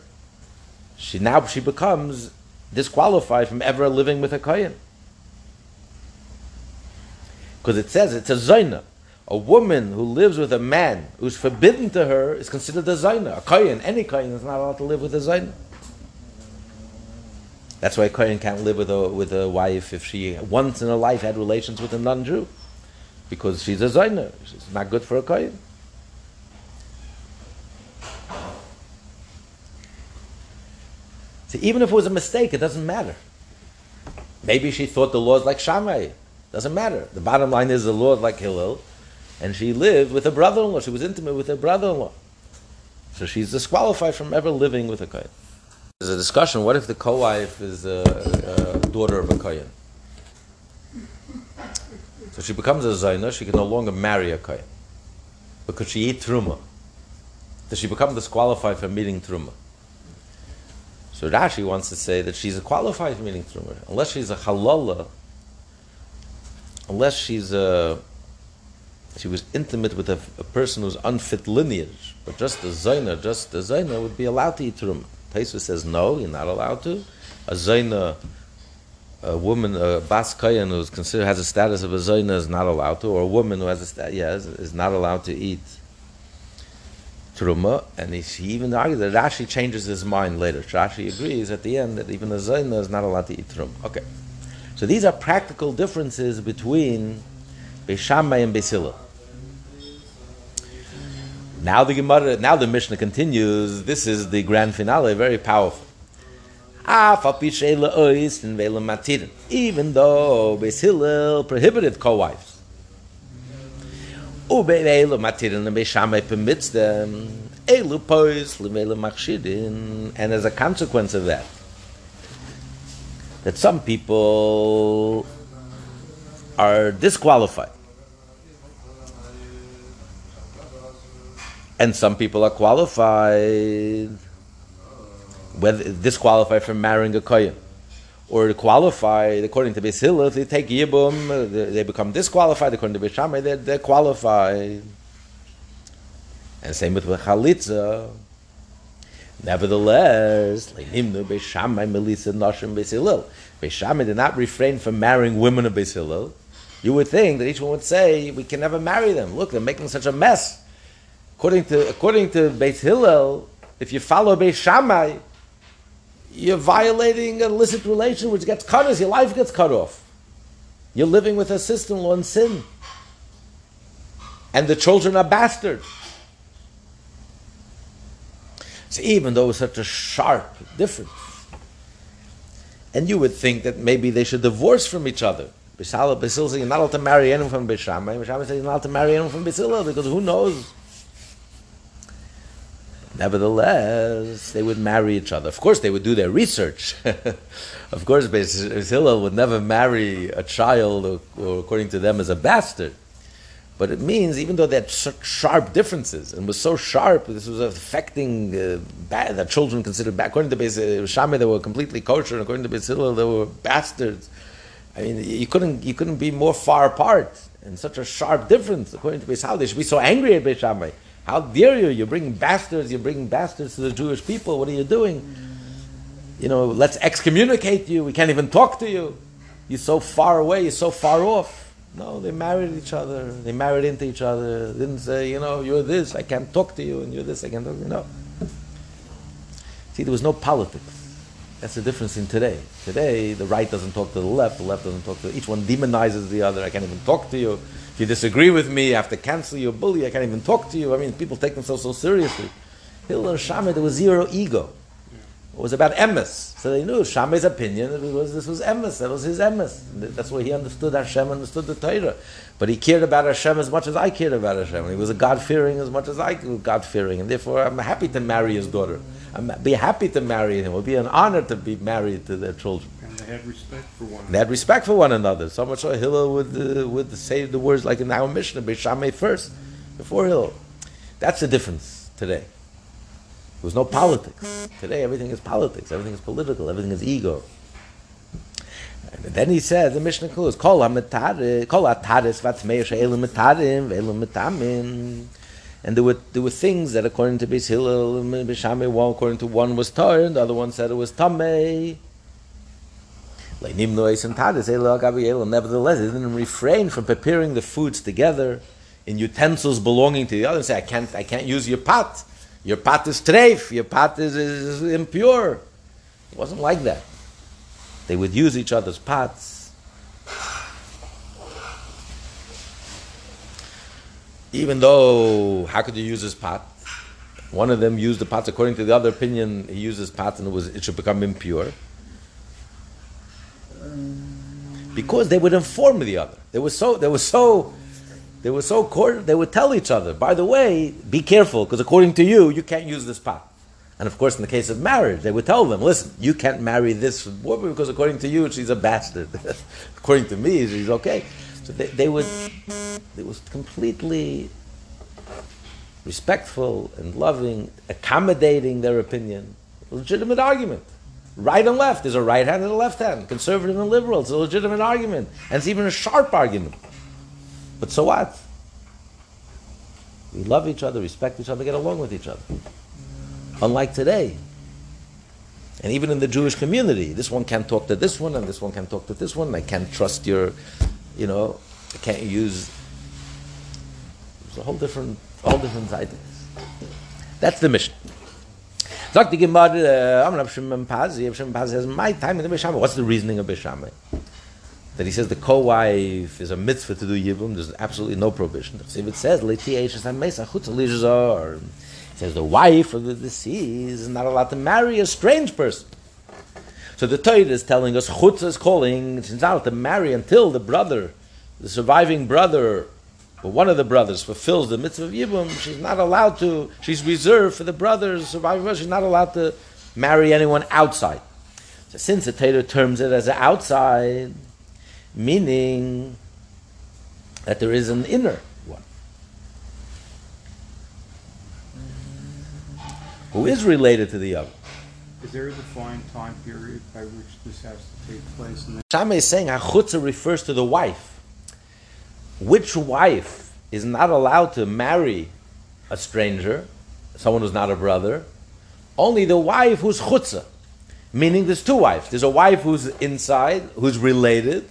she now she becomes disqualified from ever living with a kohen. Because it says it's a zaina. A woman who lives with a man who's forbidden to her is considered a zaina. A kohen, any kohen is not allowed to live with a zaina. That's why a Kohen can't live with a, with a wife if she once in her life had relations with a non-Jew. Because she's a Zaina. It's not good for a Kohen. So even if it was a mistake, it doesn't matter. Maybe she thought the law is like Shammai. Doesn't matter. The bottom line is the law is like Hillel, and she lived with her brother-in-law. She was intimate with her brother-in-law. So she's disqualified from ever living with a Kohen. There's a discussion, what if the co-wife is a, a daughter of a Kohen? So she becomes a Zaina, she can no longer marry a Kohen. Because she eat Truma. Does she become disqualified from eating Truma? So Rashi wants to say that she's a qualified for eating Truma. Unless she's a Halala, unless she's a she was intimate with a, a, person who's unfit lineage, but just a Zaina, just a Zaina would be allowed to eat Truma. Taisa says no, you're not allowed to. A Zaina, a woman, a Bas Kohen who's considered has a status of a Zaina is not allowed to, or a woman who has a status, yeah, is, is, not allowed to eat Truma. And he, he even argues that Rashi changes his mind later. Rashi agrees at the end that even a Zaina is not allowed to eat Truma. Okay. So these are practical differences between Beishamai and Beis Hillel. Now the Gemara, now the Mishnah continues. This is the grand finale, very powerful. Even though Beis Hillel prohibited co-wives, permits them, and as a consequence of that, that some people are disqualified and some people are qualified, whether disqualified from marrying a kohen, or qualified according to Beis Hillel, if they take yibum, they become disqualified. According to Beis Shammai, they're, they're qualified. And same with chalitza. Nevertheless, Hillel. Beis Shammai did not refrain from marrying women of Beis Hillel. You would think that each one would say, "We can never marry them. Look, they're making such a mess." According to according to Beit Hillel, if you follow Beit Shammai, you're violating an illicit relation which gets cut off, your life gets cut off. You're living with a sister-in-law in sin. And the children are bastards. So even though it's such a sharp difference, and you would think that maybe they should divorce from each other. Beis Hillel says you're not allowed to marry anyone from Beis Shammai. Bishamai says you're not allowed to marry anyone from Beis Hillel because who knows Nevertheless, they would marry each other. Of course, they would do their research. of course, Beis Hillel would never marry a child, or, or, according to them, as a bastard. But it means, even though they had such sharp differences, and was so sharp, this was affecting uh, bad, that children considered bad. According to Beis Shammai, they were completely kosher, and according to Beis Hillel, they were bastards. I mean, you couldn't, you couldn't be more far apart, and such a sharp difference. According to Beis Hillel, they should be so angry at Beis Shammai. How dare you? You're bringing bastards, you're bringing bastards to the Jewish people. What are you doing? You know, let's excommunicate you. We can't even talk to you. You're so far away, you're so far off. No, they married each other. They married into each other. They didn't say, you know, you're this, I can't talk to you, and you're this, I can't talk to you. No. See, there was no politics. That's the difference in today. Today, the right doesn't talk to the left, the left doesn't talk to each one demonizes the other. I can't even talk to you. If you disagree with me, I have to cancel you, bully, I can't even talk to you. I mean, people take themselves so seriously. Hillel Shammai, there was zero ego. It was about emes. So they knew Shammai's opinion, was, this was emes, that was his emes. That's why he understood Hashem, understood the Torah. But he cared about Hashem as much as I cared about Hashem. He was a God-fearing as much as I was God-fearing. And therefore, I'm happy to marry his daughter. I'm be happy to marry him. It would be an honor to be married to their children. They had respect for one. They had respect for one another. So much so Hillel would uh, would say the words like in our Mishnah, Beishamay first, before Hillel. That's the difference today. There was no politics. Today everything is politics, everything is political, everything is ego. And then he says the Mishnah concludes, Kol ha-metaris, kol ha-taris she'elu metarim ve'elu. And there were, there were things that according to Beis Hillel one according to one was tar, and the other one said it was tamei. Nevertheless, they didn't refrain from preparing the foods together in utensils belonging to the other. Say, I can't, I can't use your pot. Your pot is treif. Your pot is, is, is impure. It wasn't like that. They would use each other's pots. Even though, how could you use his pot? One of them used the pots according to the other opinion. He used his pot and it was it should become impure because they would inform the other. They were so they were so they were so court, they would tell each other, by the way, be careful, because according to you, you can't use this pot. And of course, in the case of marriage, they would tell them, listen, you can't marry this woman because according to you, she's a bastard. according to me, she's okay. So they, they would, it was completely respectful and loving, accommodating their opinion. Legitimate argument. Right and left. There's a right hand and a left hand. Conservative and liberal. It's a legitimate argument. And it's even a sharp argument. But so what? We love each other, respect each other, get along with each other. Unlike today. And even in the Jewish community, this one can't talk to this one, and this one can't talk to this one. I can't trust your, you know, I can't use. It's a whole different, whole different ideas. That's the Mishnah. Sagt die Gemara, eh, I'm not Shimon Pazi, Shimon Pazi says, my time in the Bishama. What's the reasoning of Bishama? That he says the co-wife is a mitzvah to do Yibum, there's absolutely no prohibition. If it says, Leti Eishes HaMesa Chutz Alizar, it says the wife of the deceased is not allowed to marry a strange person. So the Torah is telling us, Chutz is calling, she's not allowed to marry until the brother, the surviving brother but one of the brothers fulfills the mitzvah of Yibum, she's not allowed to, she's reserved for the brothers, surviving brothers, she's not allowed to marry anyone outside. So since the Torah terms it as an outside, meaning that there is an inner one, who is related to the other. Is there a defined time period by which this has to take place? And Shammai is saying Hachutza refers to the wife which wife is not allowed to marry a stranger, someone who's not a brother? Only the wife who's chutzah. Meaning there's two wives. There's a wife who's inside, who's related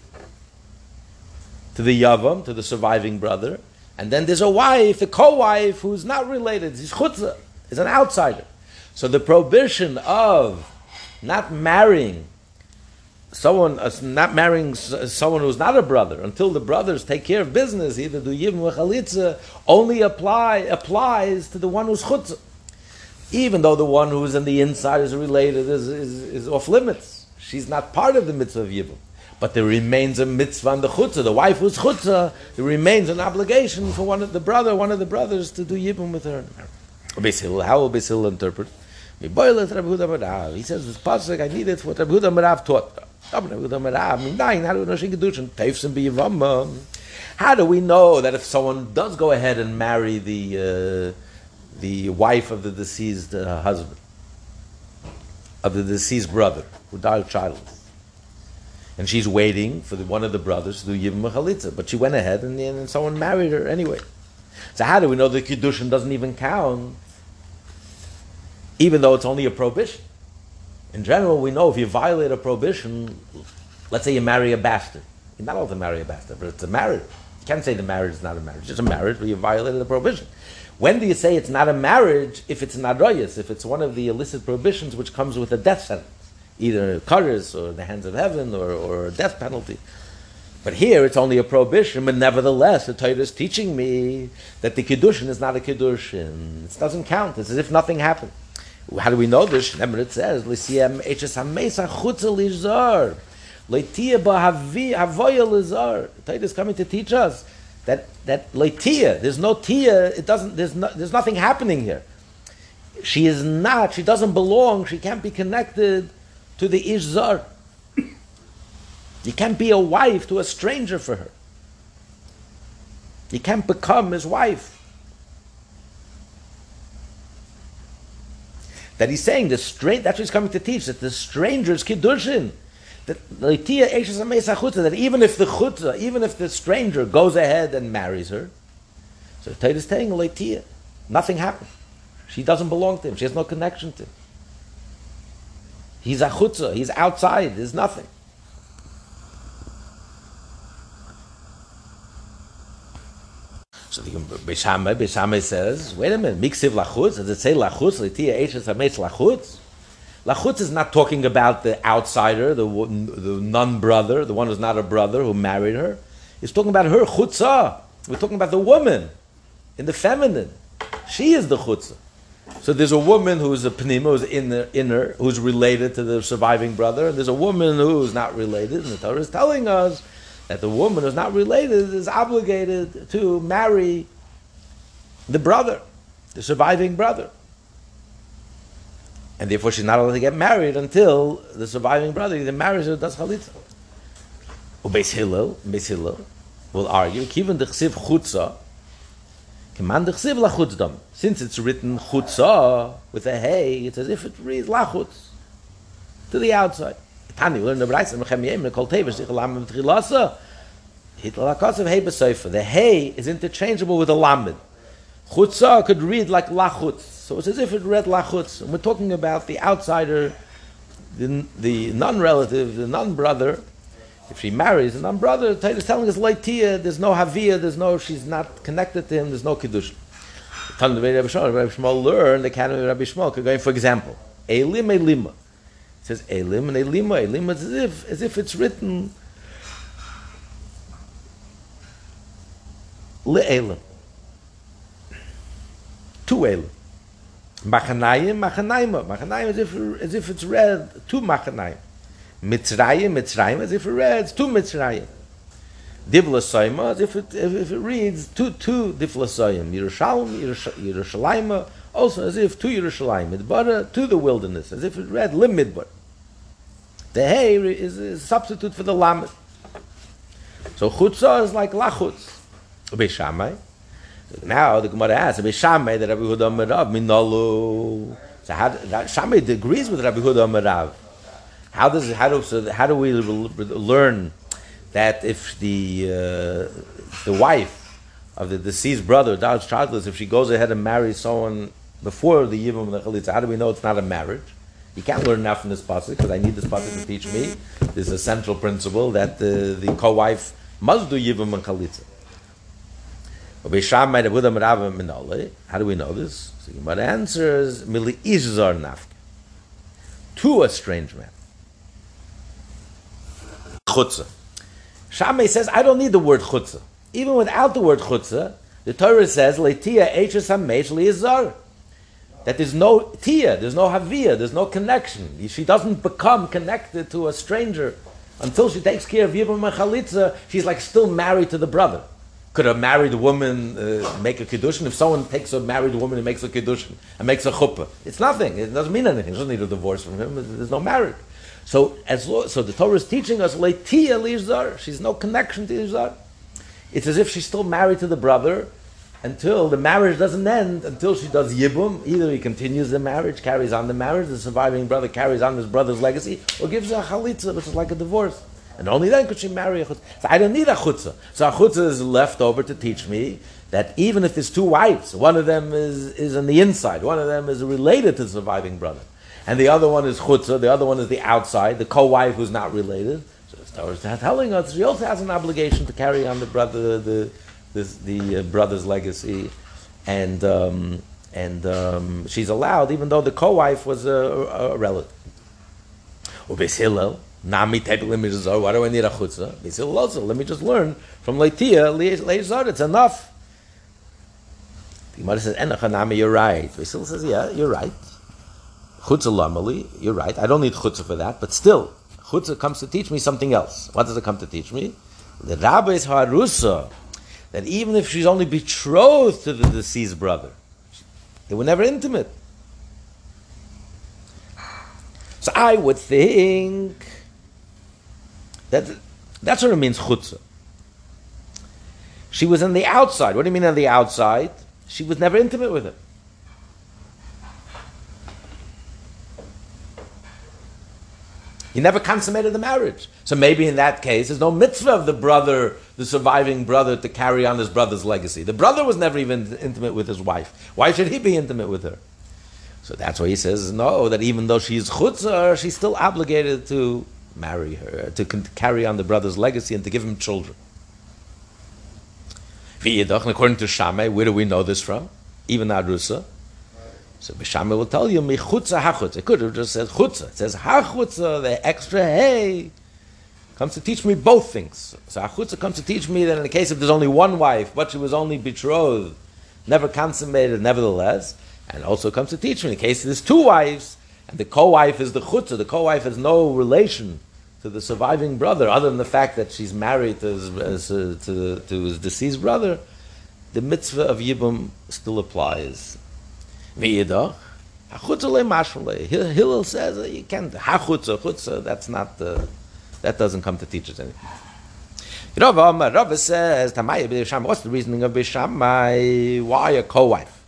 to the Yavam, to the surviving brother. And then there's a wife, a co-wife, who's not related. She's chutzah, is an outsider. So the prohibition of not marrying someone uh, not marrying someone who's not a brother until the brothers take care of business, either do yivim or chalitza, only apply applies to the one who's chutza. Even though the one who's in the inside is related is, is, is off limits, she's not part of the mitzvah of yivim. But there remains a mitzvah on the chutza. The wife who's chutza, there remains an obligation for one of the brother, one of the brothers, to do yibum with her. How will Beis Hillel interpret? He says this pasuk I need it for what Rabbi Huda taught. How do we know that if someone does go ahead and marry the uh, the wife of the deceased uh, husband, of the deceased brother who died childless, and she's waiting for the, one of the brothers to give do yivim chalitza, but she went ahead and, and someone married her anyway. So how do we know the kiddushin doesn't even count, even though it's only a prohibition? In general, we know if you violate a prohibition, let's say you marry a bastard. You're not allowed to marry a bastard, but it's a marriage. You can't say the marriage is not a marriage. It's a marriage where you violated a prohibition. When do you say it's not a marriage if it's an adroyas, if it's one of the illicit prohibitions which comes with a death sentence, either karis or the hands of heaven or, or a death penalty? But here it's only a prohibition, but nevertheless the Torah is teaching me that the kiddushin is not a kiddushin. It doesn't count. It's as if nothing happened. How do we know this? Remember it says, "L'siyam eches hamesa chutza leitia ba'havi havoya lizar." Torah is coming to teach us that that leitia, there's no tia. It doesn't. There's no, There's nothing happening here. She is not. She doesn't belong. She can't be connected to the ishzar. You can't be a wife to a stranger for her. You can't become his wife. That he's saying the straight that's what he's coming to teach that the stranger's kiddushin that that even if the chutza, even if the stranger goes ahead and marries her, so the is saying leitia, nothing happened. She doesn't belong to him. She has no connection to him. He's a chutza. He's outside. There's nothing. So the Beishamai, Beishamai says, wait a minute, miksiv lachutz, does it say lachutz, litia eishes hametz lachutz? Lachutz is not talking about the outsider, the, the non-brother, the one who's not a brother who married her. It's talking about her chutzah. We're talking about the woman in the feminine. She is the chutzah. So there's a woman who's a pnima, who's inner, inner, who's related to the surviving brother, and there's a woman who's not related. And the Torah is telling us that the woman who's not related is obligated to marry the brother, the surviving brother. And therefore she's not allowed to get married until the surviving brother either marries her or does chalitza. Ubeis Hillel, Beis Hillel will argue, Kivan dechsiv chutza, Keman dechsiv lachutzdom. Since it's written chutza with a hey, it's as if it reads lachutz to the outside. Tani, we learn the Braisa, Mechem Yem, Kol Tevish, Sich Lamed V'Tchilasa, Hitler HaKosev, Hey B'Seifa. The hey is interchangeable with the lamed. Chutza could read like lachutz. So it's as if it read lachutz. And we're talking about the outsider, the, the non-relative, the non-brother. If she marries a non-brother, the Torah is telling us leitia, there's no havia, there's no, she's not connected to him, there's no kiddush. Tan Rabbi Shmuel, Rabbi Shmuel learned the canon of Rabbi Shmuel. Could go in, for example, elim elima. Says elim and elima. Elima is as if, as if it's written le'elim. Two elim. Machanayim, machanayim. Machanayim as if, as if it's read two machanayim. Mitzrayim, Mitzrayim, as if it reads two Mitzrayim. Divlasayim, as if it, if, if it reads two, two Divlasayim. Yerushalayim, Yerush- Yerushalayim, also as if two Yerushalayim. Midbar, to the wilderness, as if it read Lim Midbar. The Hey is a substitute for the Lamed. So Chutzah is like Lachutz. Beishamai. Now the Gemara asks, Beishamai, that Rabbi Huda Merav, Minalu. So how, that, Shammai agrees with Rabbi Huda Merav. How does how do so how do we learn that if the uh, the wife of the deceased brother dies childless, if she goes ahead and marries someone before the yibum and the chalitza, how do we know it's not a marriage? You can't learn enough from this pasuk because I need this pasuk to teach me this essential principle that the, the co-wife must do yibum and chalitza. How do we know this? So the answer is mili ishzar nafka to a strange man. Chutzah. Shammai says, I don't need the word chutzah. Even without the word chutzah, the Torah says, Leitia eches hamesh liyazar. That there's no tia, there's no havia, there's no connection. She doesn't become connected to a stranger until she takes care of Yibam and Chalitza. She's like still married to the brother. Could a married woman uh, make a kiddushin? If someone takes a married woman and makes a kiddushin and makes a chuppah, it's nothing. It doesn't mean anything. She doesn't need a divorce from him. There's no marriage. So as lo- so the Torah is teaching us leitia lizar. She's no connection to Izar. It's as if she's still married to the brother until the marriage doesn't end. Until she does yibum, either he continues the marriage, carries on the marriage, the surviving brother carries on his brother's legacy, or gives her a chalitza, which is like a divorce. And only then could she marry a chutzah. So I don't need a chutzah. So a chutzah is left over to teach me that even if there's two wives, one of them is, is on the inside, one of them is related to the surviving brother, and the other one is chutzah, the other one is the outside, the co-wife who's not related. So the Torah is telling us she also has an obligation to carry on the brother, the the, the uh, brother's legacy, and um, and um, she's allowed, even though the co-wife was a, a, relative. Why do I need a chutzah? Let me just learn from Leitia, Leizar, it's enough. The Gemara says, Enacha Nami, you're right. Hillel says, yeah, you're right. Chutzah Lamali, you're right. I don't need chutzah for that, but still, chutzah comes to teach me something else. What does it come to teach me? The Rabbi's Harusa, that even if she's only betrothed to the deceased brother, they were never intimate. So I would think that that's what it means chutzah. She was on the outside. What do you mean on the outside? She was never intimate with him. He never consummated the marriage. So maybe in that case, there's no mitzvah of the brother, the surviving brother, to carry on his brother's legacy. The brother was never even intimate with his wife. Why should he be intimate with her? So that's why he says, no, that even though she's chutzah, she's still obligated to marry her, to carry on the brother's legacy and to give him children. According to Shammai, where do we know this from? Even Arusa. So Bishama will tell you, Michutza hachutza. It could have just said chutza. It says hachutza, the extra hey, comes to teach me both things. So hachutza comes to teach me that in the case if there's only one wife, but she was only betrothed, never consummated, nevertheless, and also comes to teach me in the case of there's two wives, and the co-wife is the chutza, the co-wife has no relation to the surviving brother, other than the fact that she's married to his, uh, to, to his deceased brother, the mitzvah of Yibum still applies. V'yidach, hachutza le Hillel says you can't, hachutza, chutza, that's not the, that doesn't come to teach us anything. Rav says, what's the reasoning of B'Shammai? Why a co-wife?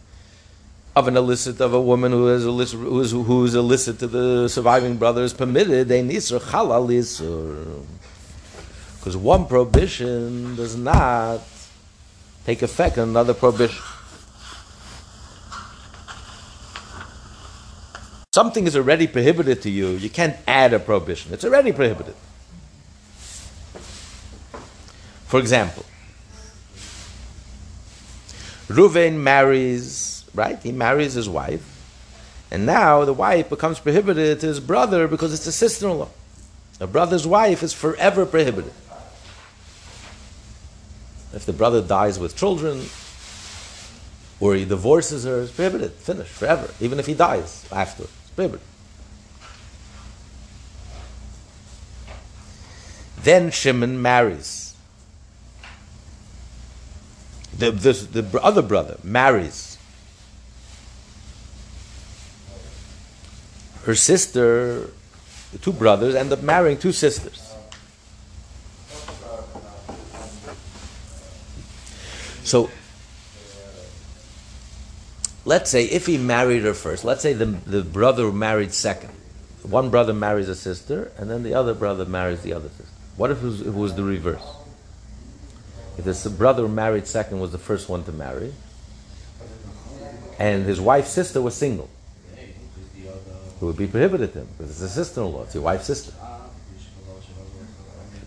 Of an illicit of a woman who is illicit, who is, who is illicit to the surviving brother is permitted, they nisr halal. Because one prohibition does not take effect on another prohibition. Something is already prohibited to you, you can't add a prohibition. It's already prohibited. For example, Ruvain marries, right? He marries his wife, and now the wife becomes prohibited to his brother because it's a sister in law. A brother's wife is forever prohibited. If the brother dies with children, or he divorces her, it's prohibited, finished, forever, even if he dies after. Then Shimon marries. The, the other brother marries her sister, the two brothers end up marrying two sisters. So, let's say if he married her first, let's say the, the brother married second. One brother marries a sister, and then the other brother marries the other sister. What if it was, if it was the reverse? If this brother married second was the first one to marry, and his wife's sister was single, it would be prohibited to him because it's a sister-in-law, it's your wife's sister.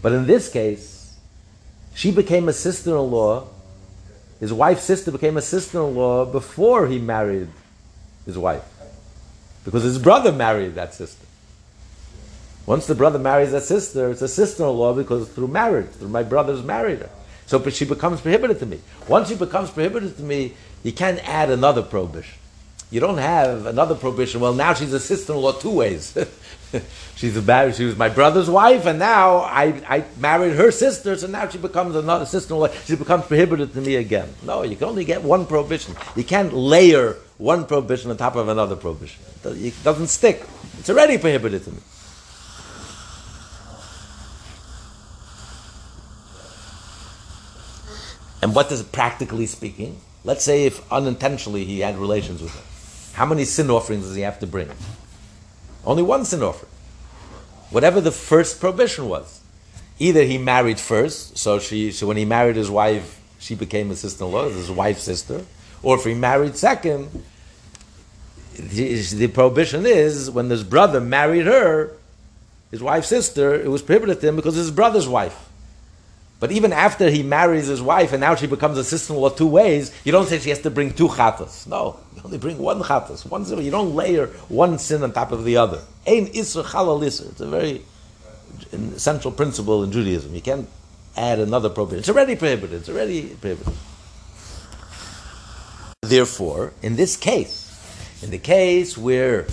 But in this case, she became a sister-in-law. His wife's sister became a sister-in-law before he married his wife, because his brother married that sister. Once the brother marries that sister, it's a sister-in-law because through marriage, through my brother's married her. So she becomes prohibited to me. Once she becomes prohibited to me, you can't add another prohibition. You don't have another prohibition. Well, now she's a sister-in-law two ways. she's a married, she was my brother's wife, and now I, I married her sister, so now she becomes another sister-in-law. She becomes prohibited to me again. No, you can only get one prohibition. You can't layer one prohibition on top of another prohibition. It doesn't stick. It's already prohibited to me. And what does practically speaking? Let's say if unintentionally he had relations with her. How many sin offerings does he have to bring? Only one sin offering. Whatever the first prohibition was. Either he married first, so she so when he married his wife, she became his sister-in-law, his wife's sister, or if he married second, the, the prohibition is when his brother married her, his wife's sister, it was prohibited to him because it's his brother's wife. But even after he marries his wife and now she becomes a sister-in-law two ways, you don't say she has to bring two chatas. No, you only bring one chatas. One sin. You don't layer one sin on top of the other. Ein isra chalal isra. It's a very essential principle in Judaism. You can't add another prohibition. It's already prohibited. It's already prohibited. Therefore, in this case, in the case where,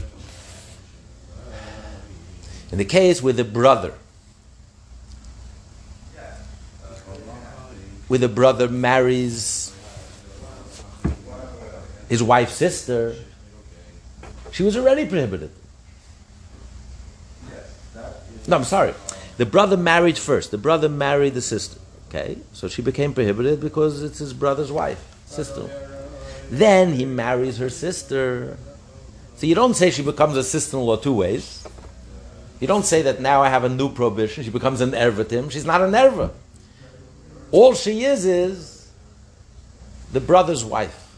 in the case where the brother where the brother marries his wife's sister, she was already prohibited. No, I'm sorry. The brother married first. The brother married the sister. Okay, so she became prohibited because it's his brother's wife, sister. Then he marries her sister. So you don't say she becomes a sister-in-law two ways. You don't say that now I have a new prohibition. She becomes an erva to him. She's not an erva. All she is is the brother's wife.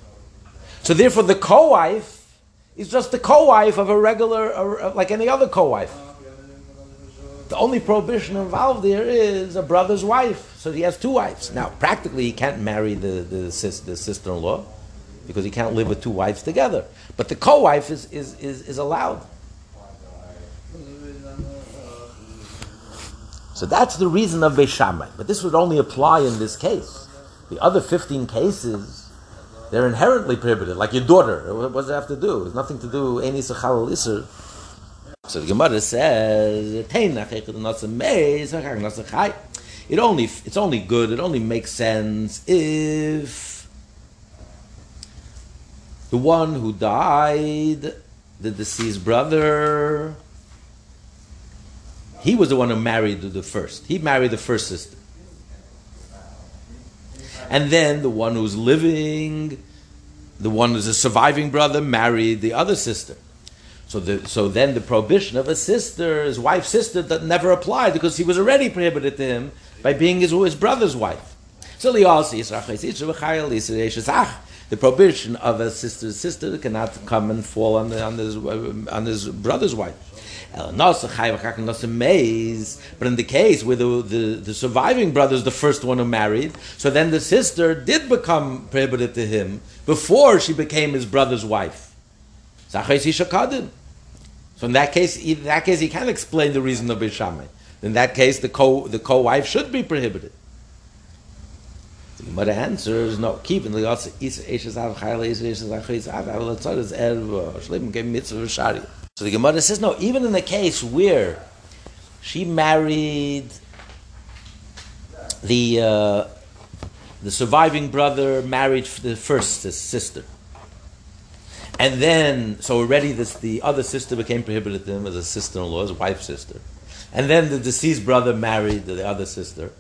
So therefore, the co-wife is just the co-wife of a regular, like any other co-wife. The only prohibition involved there is a brother's wife. So he has two wives. Now, practically, he can't marry the, the, the sister-in-law because he can't live with two wives together. But the co-wife is, is, is, is allowed. So that's the reason of Beishamai. But this would only apply in this case. The other 15 cases, they're inherently prohibited, like your daughter. What does it have to do? It's nothing to do, any sechal isser. So the Gemara says, it only, it's only good, it only makes sense if the one who died, the deceased brother, he was the one who married the first. He married the first sister. And then the one who's living, the one who's a surviving brother, married the other sister. So, the, so then the prohibition of a sister, his wife's sister, that never applied because he was already prohibited to him by being his, his brother's wife. So the prohibition of a sister's sister cannot come and fall on, the, on, his, on his brother's wife. Uh, but in the case where the, the, the surviving brother is the first one who married, so then the sister did become prohibited to him before she became his brother's wife. So in that case, in that case, he can't explain the reason of Bishamai. In that case, the co the co wife should be prohibited. The Gemara answers no. Keep the also is ishes av is ishes av chayla av av tzad is erv shleim mitzvah. So the Gemara says no. Even in the case where she married the uh, the surviving brother married the first sister. And then, so already this, the other sister became prohibited to him as a sister-in-law, as wife's sister. And then the deceased brother married the other sister.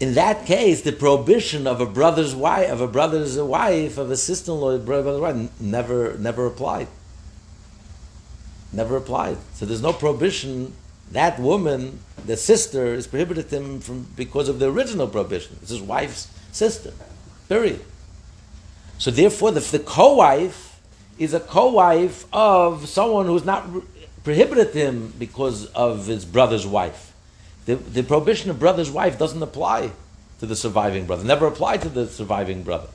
In that case, the prohibition of a brother's wife, of a brother's wife, of a sister-in-law, brother's wife, never, never applied. Never applied. So there's no prohibition. That woman, the sister, is prohibited him from because of the original prohibition. It's his wife's sister. Period. So therefore, the, the co-wife is a co-wife of someone who's not prohibited him because of his brother's wife. The, the prohibition of brother's wife doesn't apply to the surviving brother. Never applied to the surviving brother.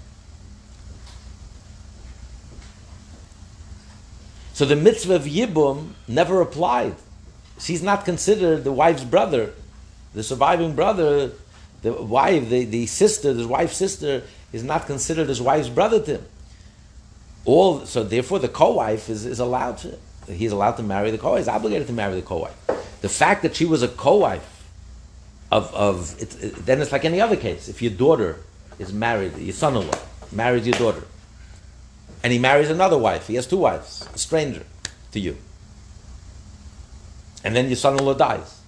So the mitzvah of Yibum never applied. She's not considered the wife's brother. The surviving brother, the wife, the, the sister, the wife's sister, is not considered his wife's brother to him. All so therefore the co-wife is, is allowed to he's allowed to marry the co-wife. He's obligated to marry the co-wife. The fact that she was a co-wife of of it, it, then it's like any other case. If your daughter is married, your son-in-law marries your daughter, and he marries another wife, he has two wives, a stranger to you, and then your son-in-law dies.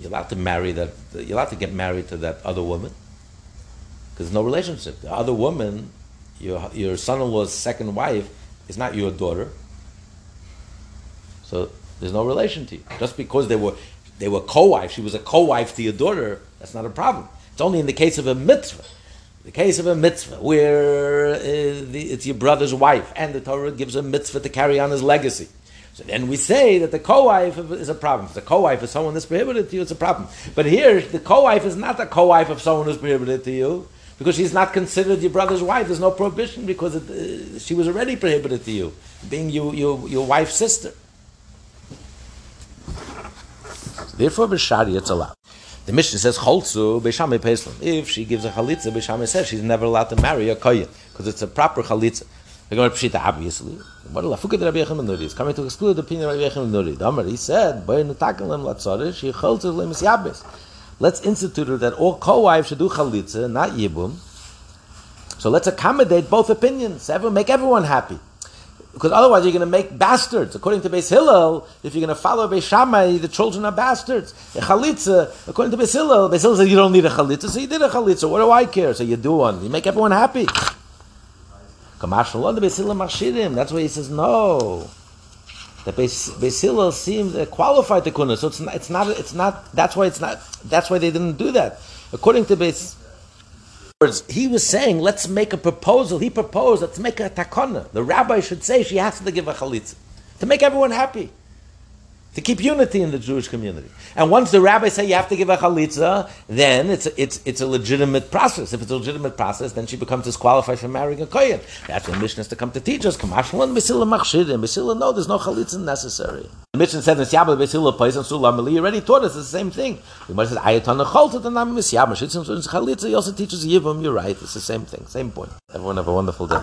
You're allowed to marry that. You're allowed to get married to that other woman because there's no relationship. The other woman, your, your son-in-law's second wife, is not your daughter. So there's no relation to you. Just because they were they were co-wife, she was a co-wife to your daughter, that's not a problem. It's only in the case of a mitzvah. The case of a mitzvah where uh, it's your brother's wife, and the Torah gives a mitzvah to carry on his legacy. So then we say that the co-wife is a problem. If the co-wife is someone that's prohibited to you, it's a problem. But here, the co-wife is not a co-wife of someone who's prohibited to you because she's not considered your brother's wife. There's no prohibition because it, uh, she was already prohibited to you, being you, you, your wife's sister. Therefore, b'shari it's allowed. The Mishnah says cholzu b'shami peslim. If she gives a chalitza, b'shami says she's never allowed to marry a kohen because it's a proper chalitza. They're going to pshita obviously. What a lafuka Rabbi Yechim Nuri is coming to exclude the opinion of Rabbi Yechim Nuri. The Amar he said, "Boy netakelim latzorish she cholzu lemis yabes." let's institute that all co-wives should do chalitza, not yibum. So let's accommodate both opinions. Everyone, make everyone happy. Because otherwise you're going to make bastards. According to Beis Hillel, if you're going to follow Beis Shammai, the children are bastards. A chalitza, according to Beis Hillel, Beis Hillel says you don't need a chalitza, so you did a chalitza. What do I care? So you do one. You make everyone happy. That's why he says no that Beis Hillel seemed uh, qualified to kuna. So it's not, it's not, it's not, that's why it's not, that's why they didn't do that. According to Beis, he was saying, let's make a proposal. He proposed, let's make a takana. The rabbi should say she has to give a chalitza to make everyone happy. To keep unity in the Jewish community. And once the rabbis say you have to give a chalitza, then it's a, it's it's a legitimate process. If it's a legitimate process, then she becomes disqualified from marrying a kohen. That's when Mishnah has to come to teach us. Kamashlan Mesila Machshirim. Mesila, no, there's no chalitza necessary. The Mishnah says in Siyabel Mesila Pais and Sulam He already taught us the same thing. The Gemara says Ayatan Cholta the Nam Misyab Chalitza. He also teaches. You're right. It's the same thing, same point. Everyone have a wonderful day.